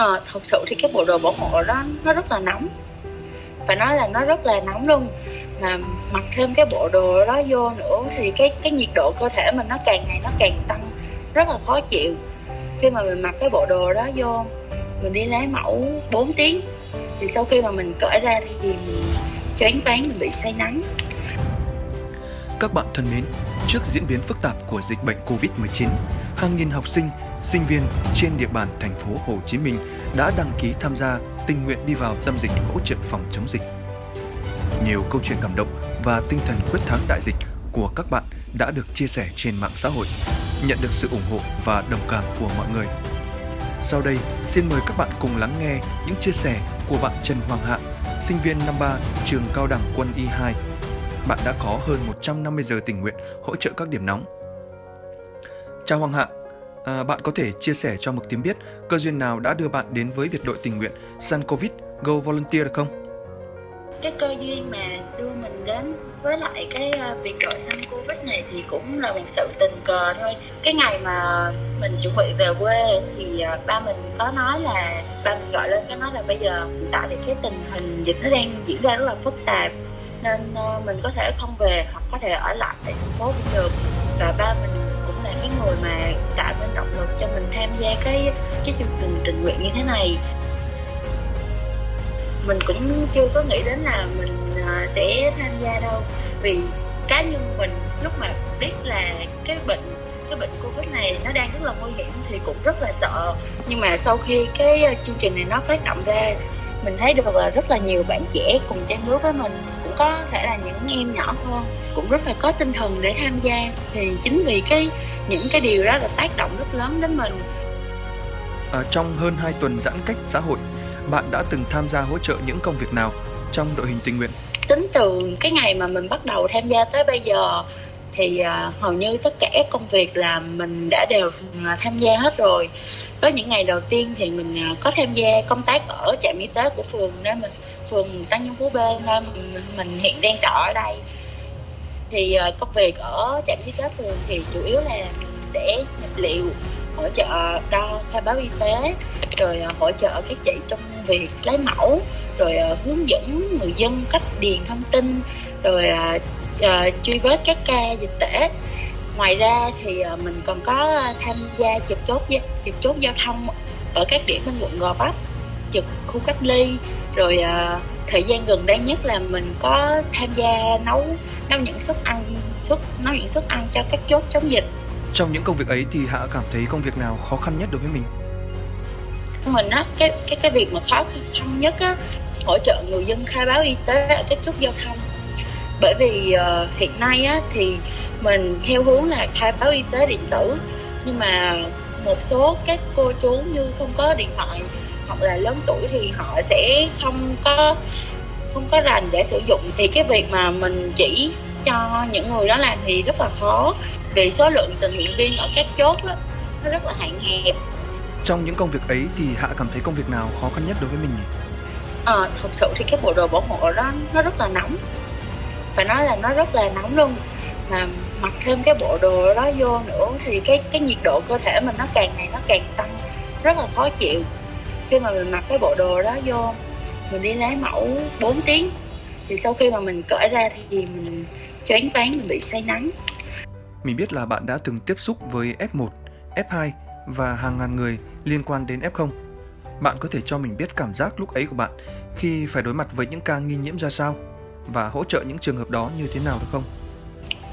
à, thật sự thì cái bộ đồ bảo hộ đó nó rất là nóng. Phải nói là nó rất là nóng luôn. Mà mặc thêm cái bộ đồ đó vô nữa thì cái cái nhiệt độ cơ thể mình nó càng ngày nó càng tăng rất là khó chịu. Khi mà mình mặc cái bộ đồ đó vô mình đi lấy mẫu 4 tiếng thì sau khi mà mình cởi ra thì mình choáng váng mình bị say nắng. Các bạn thân mến, trước diễn biến phức tạp của dịch bệnh Covid-19, hàng nghìn học sinh, sinh viên trên địa bàn thành phố Hồ Chí Minh đã đăng ký tham gia tình nguyện đi vào tâm dịch hỗ trợ phòng chống dịch. Nhiều câu chuyện cảm động và tinh thần quyết thắng đại dịch của các bạn đã được chia sẻ trên mạng xã hội, nhận được sự ủng hộ và đồng cảm của mọi người. Sau đây, xin mời các bạn cùng lắng nghe những chia sẻ của bạn Trần Hoàng Hạ, sinh viên năm 3 trường cao đẳng quân y 2. Bạn đã có hơn 150 giờ tình nguyện hỗ trợ các điểm nóng. Chào Hoàng Hạ, à, bạn có thể chia sẻ cho Mực Tím biết cơ duyên nào đã đưa bạn đến với biệt đội tình nguyện San Covid Go Volunteer được không? cái cơ duyên mà đưa mình đến với lại cái ờ, việc đội xanh covid này thì cũng là một sự tình cờ thôi. Cái ngày mà mình chuẩn bị về quê thì à, ba mình có nói là ba mình gọi lên cái nói là bây giờ tại vì cái tình hình dịch nó đang diễn ra rất là phức tạp. Nên à, mình có thể không về hoặc có thể ở lại tại thành phố cũng được. Và ba mình người mà tạo nên động lực cho mình tham gia cái cái chương trình tình nguyện như thế này. Mình cũng chưa có nghĩ đến là mình à, sẽ tham gia đâu. Vì cá nhân mình lúc mà biết là cái bệnh cái bệnh covid này nó đang rất là nguy hiểm thì cũng rất là sợ. Nhưng mà sau khi cái chương trình này nó phát động ra, mình thấy được là rất là nhiều bạn trẻ cùng trang lứa với mình. Cũng có thể là những em nhỏ hơn, cũng rất là có tinh thần để tham gia. Thì chính vì cái những cái điều đó là tác động rất lớn đến mình. À, trong hơn 2 tuần giãn cách xã hội, bạn đã từng tham gia hỗ trợ những công việc nào trong đội hình tình nguyện? tính từ cái ngày mà mình bắt đầu tham gia tới bây giờ thì à, hầu như tất cả các công việc là mình đã đều à, tham gia hết rồi. Với những ngày đầu tiên thì mình có tham gia công tác ở trạm y tế của phường nơi mình phường Tăng Nhân Phú B nơi mình, mình hiện đang trọ ở đây thì ờ, công việc ở trạm y tế phường thì chủ yếu là mình sẽ nhập liệu hỗ trợ đo khai báo y tế rồi ờ, hỗ trợ các chị trong việc lấy mẫu rồi ờ, hướng dẫn người dân cách điền thông tin rồi uh, truy vết các ca dịch tễ. Ngoài ra thì mình còn có tham gia trực chốt trực chốt giao thông ở các điểm bên quận Gò Vấp trực khu cách ly rồi uh, thời gian gần đây nhất là mình có tham gia nấu nấu những suất ăn suất nấu những suất ăn cho các chốt chống dịch Trong những công việc ấy thì Hạ cảm thấy công việc nào khó khăn nhất đối với mình? mình á cái cái cái việc mà khó khăn nhất á hỗ trợ người dân khai báo y tế ở các chốt giao thông bởi vì ờ, hiện nay á thì mình theo hướng là khai báo y tế điện tử nhưng mà một số các cô chú như không có điện thoại hoặc là lớn tuổi thì họ sẽ không có không có rành để sử dụng. Thì cái việc mà mình chỉ cho những người đó làm thì rất là khó. Vì số lượng tình nguyện viên ở các chốt á, nó rất là hạn hẹp. Trong những công việc ấy thì Hạ cảm thấy công việc nào khó khăn nhất đối với mình nhỉ? Ờ, thật sự thì cái bộ đồ bảo hộ đó nó rất là nóng. Phải nói là nó rất là nóng luôn. Mà mặc thêm cái bộ đồ đó vô nữa thì cái cái nhiệt độ cơ thể mình nó càng ngày nó càng tăng rất là khó chịu khi mà mình mặc cái bộ đồ đó vô mình đi lấy mẫu 4 tiếng thì sau khi mà mình cởi ra thì mình choáng váng mình bị say nắng Mình biết là bạn đã từng tiếp xúc với F1, F2 và hàng ngàn người liên quan đến F0. Bạn có thể cho mình biết cảm giác lúc ấy của bạn khi phải đối mặt với những ca nghi nhiễm ra sao và hỗ trợ những trường hợp đó như thế nào được không?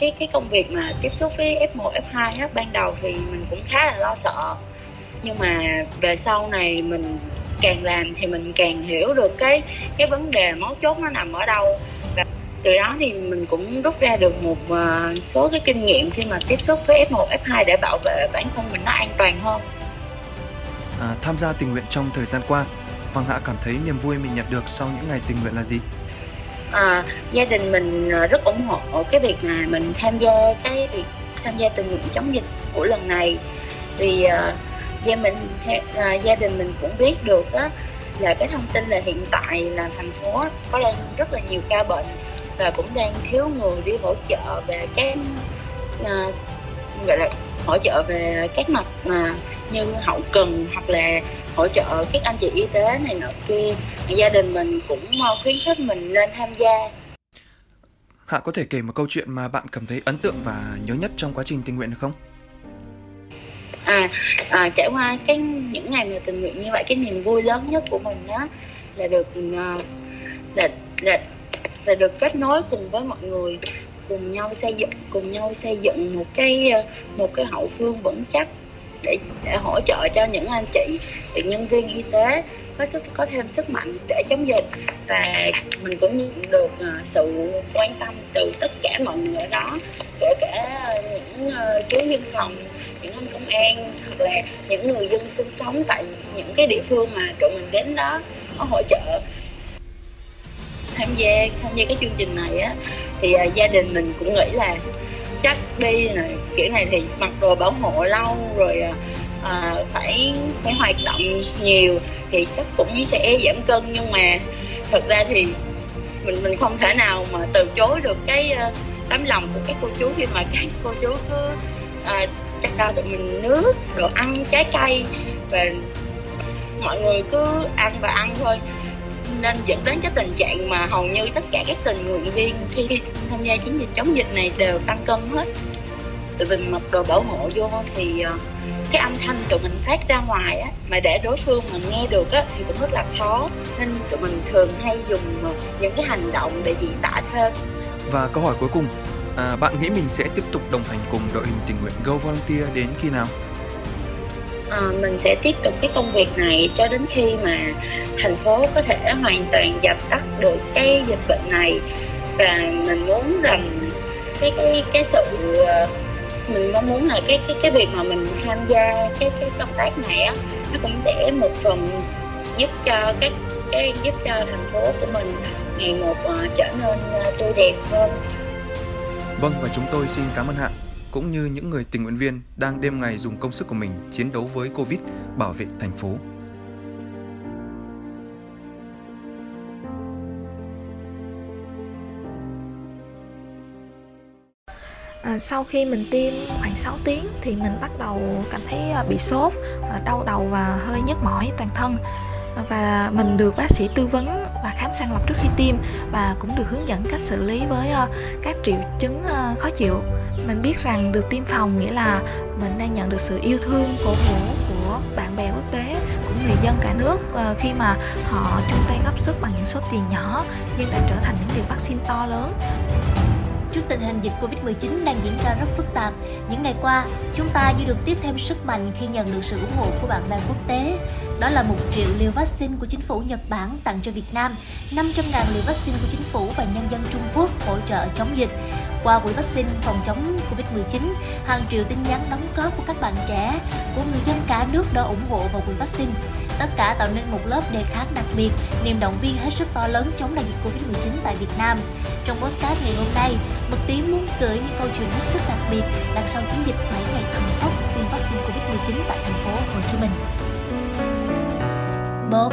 cái cái công việc mà tiếp xúc với F1, F2 á, ban đầu thì mình cũng khá là lo sợ nhưng mà về sau này mình càng làm thì mình càng hiểu được cái cái vấn đề mấu chốt nó nằm ở đâu. Và từ đó thì mình cũng rút ra được một ờ, số cái kinh nghiệm khi mà tiếp xúc với F1, F2 để bảo vệ bản thân mình nó an toàn hơn. À, tham gia tình nguyện trong thời gian qua, Hoàng Hạ cảm thấy niềm vui mình nhận được sau những ngày tình nguyện là gì? à, gia đình mình ờ, rất ủng hộ cái việc mà mình tham gia cái việc tham gia tình nguyện chống dịch của lần này. Vì ờ, gia mình à, gia đình mình cũng biết được á là cái thông tin là hiện tại là thành phố có đang rất là nhiều ca bệnh và cũng đang thiếu người đi hỗ trợ về cái à, gọi là hỗ trợ về các mặt mà như hậu cần hoặc là hỗ trợ các anh chị y tế này nọ kia gia đình mình cũng à, khuyến khích mình nên tham gia Hạ có thể kể một câu chuyện mà bạn cảm thấy ấn tượng và nhớ nhất trong quá trình tình nguyện được không? À, à trải qua cái những ngày mà tình nguyện như vậy cái niềm vui lớn nhất của mình đó là được à, là, là là được kết nối cùng với mọi người cùng nhau xây dựng cùng nhau xây dựng một cái à, một cái hậu phương vững chắc để để hỗ trợ cho những anh chị nhân viên y tế có sức có thêm sức mạnh để chống dịch. Và mình cũng nhận được à, sự quan tâm từ tất cả mọi người ở đó kể cả những ờ, chú dân phòng những anh công an hoặc là những người dân sinh sống tại những cái địa phương mà tụi mình đến đó có hỗ trợ. Tham gia tham gia cái chương trình này á thì ờ, gia đình mình cũng nghĩ là chắc đi này kiểu này thì mặc đồ bảo hộ lâu rồi à, phải phải hoạt động nhiều thì chắc cũng sẽ giảm cân nhưng mà thật ra thì mình mình không thể nào mà từ chối được cái uh, tấm lòng của các cô chú khi mà các cô chú cứ uh, cho tụi mình nước đồ ăn trái cây và mọi người cứ ăn và ăn thôi. Nên dẫn đến cái tình trạng mà hầu như tất cả các tình nguyện viên khi tham gia chiến dịch chống dịch này đều tăng cân hết. Tụi mình mặc đồ bảo hộ vô thì ờ, cái âm thanh tụi mình phát ra ngoài á mà để đối phương mà nghe được á thì cũng rất là khó. Nên tụi mình thường hay dùng ờ, những cái hành động để diễn tả thêm và câu hỏi cuối cùng à, bạn nghĩ mình sẽ tiếp tục đồng hành cùng đội hình tình nguyện Go Volunteer đến khi nào? À, mình sẽ tiếp tục cái công việc này cho đến khi mà thành phố có thể hoàn toàn dập tắt được cái dịch bệnh này và mình muốn rằng cái cái cái sự à, mình mong muốn là cái cái cái việc mà mình tham gia cái cái công tác này á nó cũng sẽ một phần giúp cho các cái giúp cho thành phố của mình ngày một uh, trở nên uh, tươi đẹp hơn. Vâng và chúng tôi xin cảm ơn Hạ cũng như những người tình nguyện viên đang đêm ngày dùng công sức của mình chiến đấu với Covid bảo vệ thành phố. à, sau khi mình tiêm khoảng 6 tiếng thì mình bắt đầu cảm thấy à, bị sốt đau đầu và hơi nhức mỏi toàn thân và mình được bác sĩ tư vấn và khám sàng lọc trước khi tiêm và cũng được hướng dẫn cách xử lý với ờ, các triệu chứng ờ, khó chịu. Mình biết rằng được tiêm phòng nghĩa là mình đang nhận được sự yêu thương, cổ vũ của bạn bè quốc tế, của người dân cả nước ờ, khi mà họ chung tay góp sức bằng những số tiền nhỏ nhưng đã trở thành những liều vaccine to lớn. Trước tình hình dịch Covid-19 đang diễn ra rất phức tạp, những ngày qua, chúng ta như được tiếp thêm sức mạnh khi nhận được sự ủng hộ của bạn bè quốc tế. Đó là một triệu liều vaccine của chính phủ Nhật Bản tặng cho Việt Nam, 500.000 liều vaccine của chính phủ và nhân dân Trung Quốc hỗ trợ chống dịch. Qua quỹ vaccine phòng chống Covid-19, hàng triệu tin nhắn đóng góp của các bạn trẻ, của người dân cả nước đã ủng hộ vào quỹ vaccine. Tất cả tạo nên một lớp đề kháng đặc biệt, niềm động viên hết sức to lớn chống đại dịch Covid-19 tại Việt Nam. Trong podcast ngày hôm nay, Mực Tím muốn gửi những câu chuyện hết sức đặc biệt đằng sau chiến dịch 7 ngày thần tốc tiêm vaccine Covid-19 tại thành phố Hồ Chí Minh. Bóp,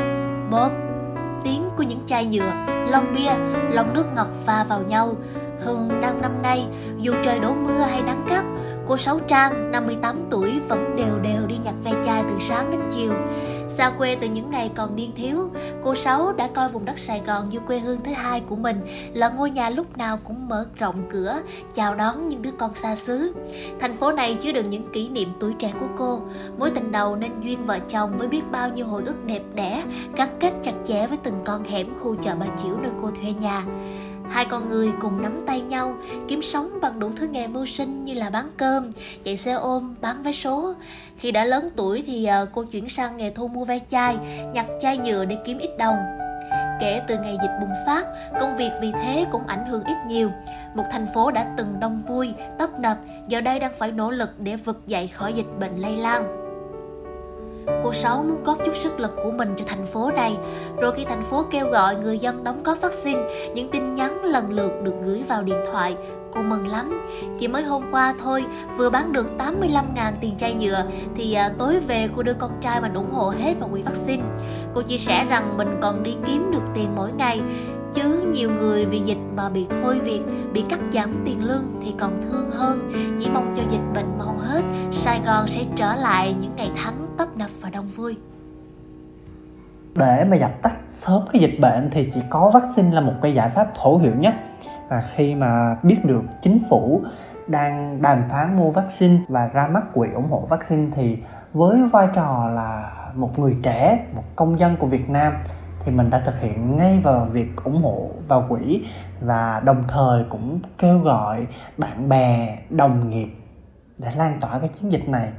bóp, tiếng của những chai nhựa, lon bia, lon nước ngọt pha vào nhau. Hơn 5 năm nay, dù trời đổ mưa hay nắng gắt, cô Sáu Trang, 58 tuổi vẫn đều đều đi nhặt ve chai từ sáng đến chiều. Xa quê từ những ngày còn niên thiếu, cô Sáu đã coi vùng đất Sài Gòn như quê hương thứ hai của mình, là ngôi nhà lúc nào cũng mở rộng cửa, chào đón những đứa con xa xứ. Thành phố này chứa đựng những kỷ niệm tuổi trẻ của cô, mối tình đầu nên duyên vợ chồng với biết bao nhiêu hồi ức đẹp đẽ, gắn kết chặt chẽ với từng con hẻm khu chợ Bà Chiểu nơi cô thuê nhà. Hai con người cùng nắm tay nhau, kiếm sống bằng đủ thứ nghề mưu sinh như là bán cơm, chạy xe ôm, bán vé số. Khi đã lớn tuổi thì ờ, cô chuyển sang nghề thu mua ve chai, nhặt chai nhựa để kiếm ít đồng. Kể từ ngày dịch bùng phát, công việc vì thế cũng ảnh hưởng ít nhiều. Một thành phố đã từng đông vui, tấp nập, giờ đây đang phải nỗ lực để vực dậy khỏi dịch bệnh lây lan. Cô Sáu muốn góp chút sức lực của mình cho thành phố này. Rồi khi thành phố kêu gọi người dân đóng góp vaccine, những tin nhắn lần lượt được gửi vào điện thoại. Cô mừng lắm. Chỉ mới hôm qua thôi, vừa bán được 85.000 tiền chai nhựa, thì à, tối về cô đưa con trai mình ủng hộ hết vào quỹ vaccine. Cô chia sẻ rằng mình còn đi kiếm được tiền mỗi ngày, chứ nhiều người vì dịch mà bị thôi việc bị cắt giảm tiền lương thì còn thương hơn sài gòn sẽ trở lại những ngày tháng tấp nập và đông vui. Để mà dập tắt sớm cái dịch bệnh thì chỉ có vaccine là một cái giải pháp hữu hiệu nhất. Và khi mà biết được chính phủ đang đàm phán mua vaccine và ra mắt quỹ ủng hộ vaccine thì với vai trò là một người trẻ, một công dân của việt nam thì mình đã thực hiện ngay vào việc ủng hộ vào quỹ và đồng thời cũng kêu gọi bạn bè, đồng nghiệp để lan tỏa cái chiến dịch này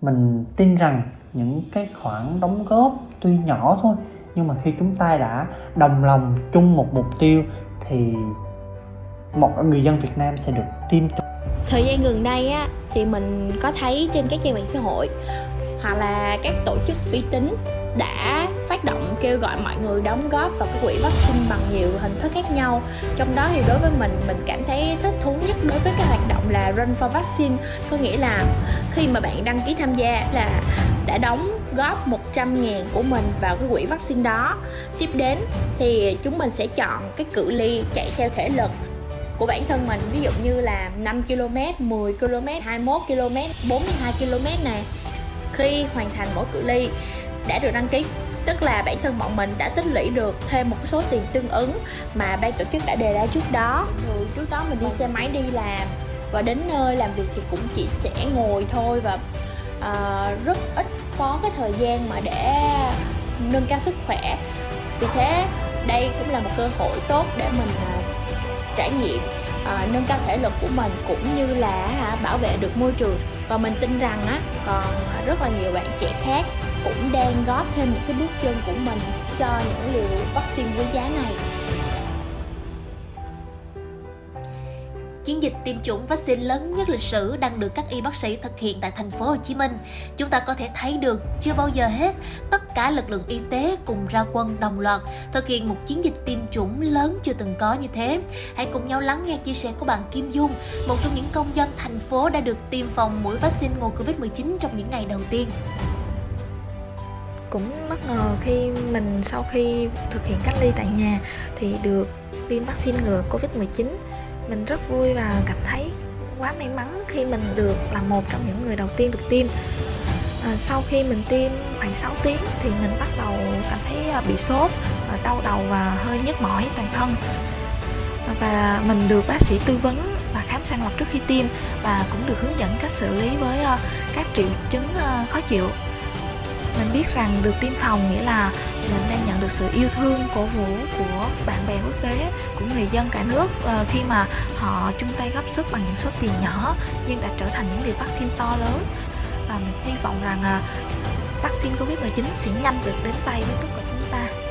mình tin rằng những cái khoản đóng góp tuy nhỏ thôi, nhưng mà khi chúng ta đã đồng lòng chung một mục tiêu thì mọi người dân Việt Nam sẽ được tiêm chủng. thời gian gần đây á, thì mình có thấy trên các trang mạng xã hội hoặc là các tổ chức uy tín đã phát động kêu gọi mọi người đóng góp vào cái quỹ vaccine bằng nhiều hình thức khác nhau. Trong đó thì đối với mình mình cảm thấy thích thú nhất đối với cái hoạt động là run for vaccine. Có nghĩa là khi mà bạn đăng ký tham gia là đã đóng góp 100 ngàn của mình vào cái quỹ vaccine đó. Tiếp đến thì chúng mình sẽ chọn cái cự ly chạy theo thể lực của bản thân mình. Ví dụ như là 5 km, 10 km, 21 km, 42 km này. Khi hoàn thành mỗi cự ly đã được đăng ký. Tức là bản thân bọn mình đã tích lũy được thêm một số tiền tương ứng mà ban tổ chức đã đề ra trước đó. Thường trước đó mình đi xe máy đi làm và đến nơi làm việc thì cũng chỉ sẽ ngồi thôi và uh, rất ít có cái thời gian mà để nâng cao sức khỏe. Vì thế đây cũng là một cơ hội tốt để mình uh, trải nghiệm uh, nâng cao thể lực của mình cũng như là uh, bảo vệ được môi trường. Và mình tin rằng á còn rất là nhiều bạn trẻ khác cũng đang góp thêm những cái bước chân của mình cho những liều vaccine quý giá này chiến dịch tiêm chủng vaccine lớn nhất lịch sử đang được các y bác sĩ thực hiện tại thành phố Hồ Chí Minh. Chúng ta có thể thấy được chưa bao giờ hết tất cả lực lượng y tế cùng ra quân đồng loạt thực hiện một chiến dịch tiêm chủng lớn chưa từng có như thế. Hãy cùng nhau lắng nghe chia sẻ của bạn Kim Dung, một trong những công dân thành phố đã được tiêm phòng mũi vaccine ngừa Covid-19 trong những ngày đầu tiên cũng bất ngờ khi mình sau khi thực hiện cách ly tại nhà thì được tiêm vaccine ngừa Covid-19 mình rất vui và cảm thấy quá may mắn khi mình được là một trong những người đầu tiên được tiêm. À, sau khi mình tiêm khoảng 6 tiếng thì mình bắt đầu cảm thấy à, bị sốt và đau đầu và hơi nhức mỏi toàn thân. À, và mình được bác sĩ tư vấn và khám sàng lọc trước khi tiêm và cũng được hướng dẫn cách xử lý với à, các triệu chứng khó chịu mình biết rằng được tiêm phòng nghĩa là mình đang nhận được sự yêu thương cổ vũ của bạn bè quốc tế, của người dân cả nước. Ờ, khi mà họ chung tay góp sức bằng những số tiền nhỏ nhưng đã trở thành những liều vaccine to lớn. Và mình hy vọng rằng à, vaccine covid 19 sẽ nhanh được đến tay với tất cả chúng ta.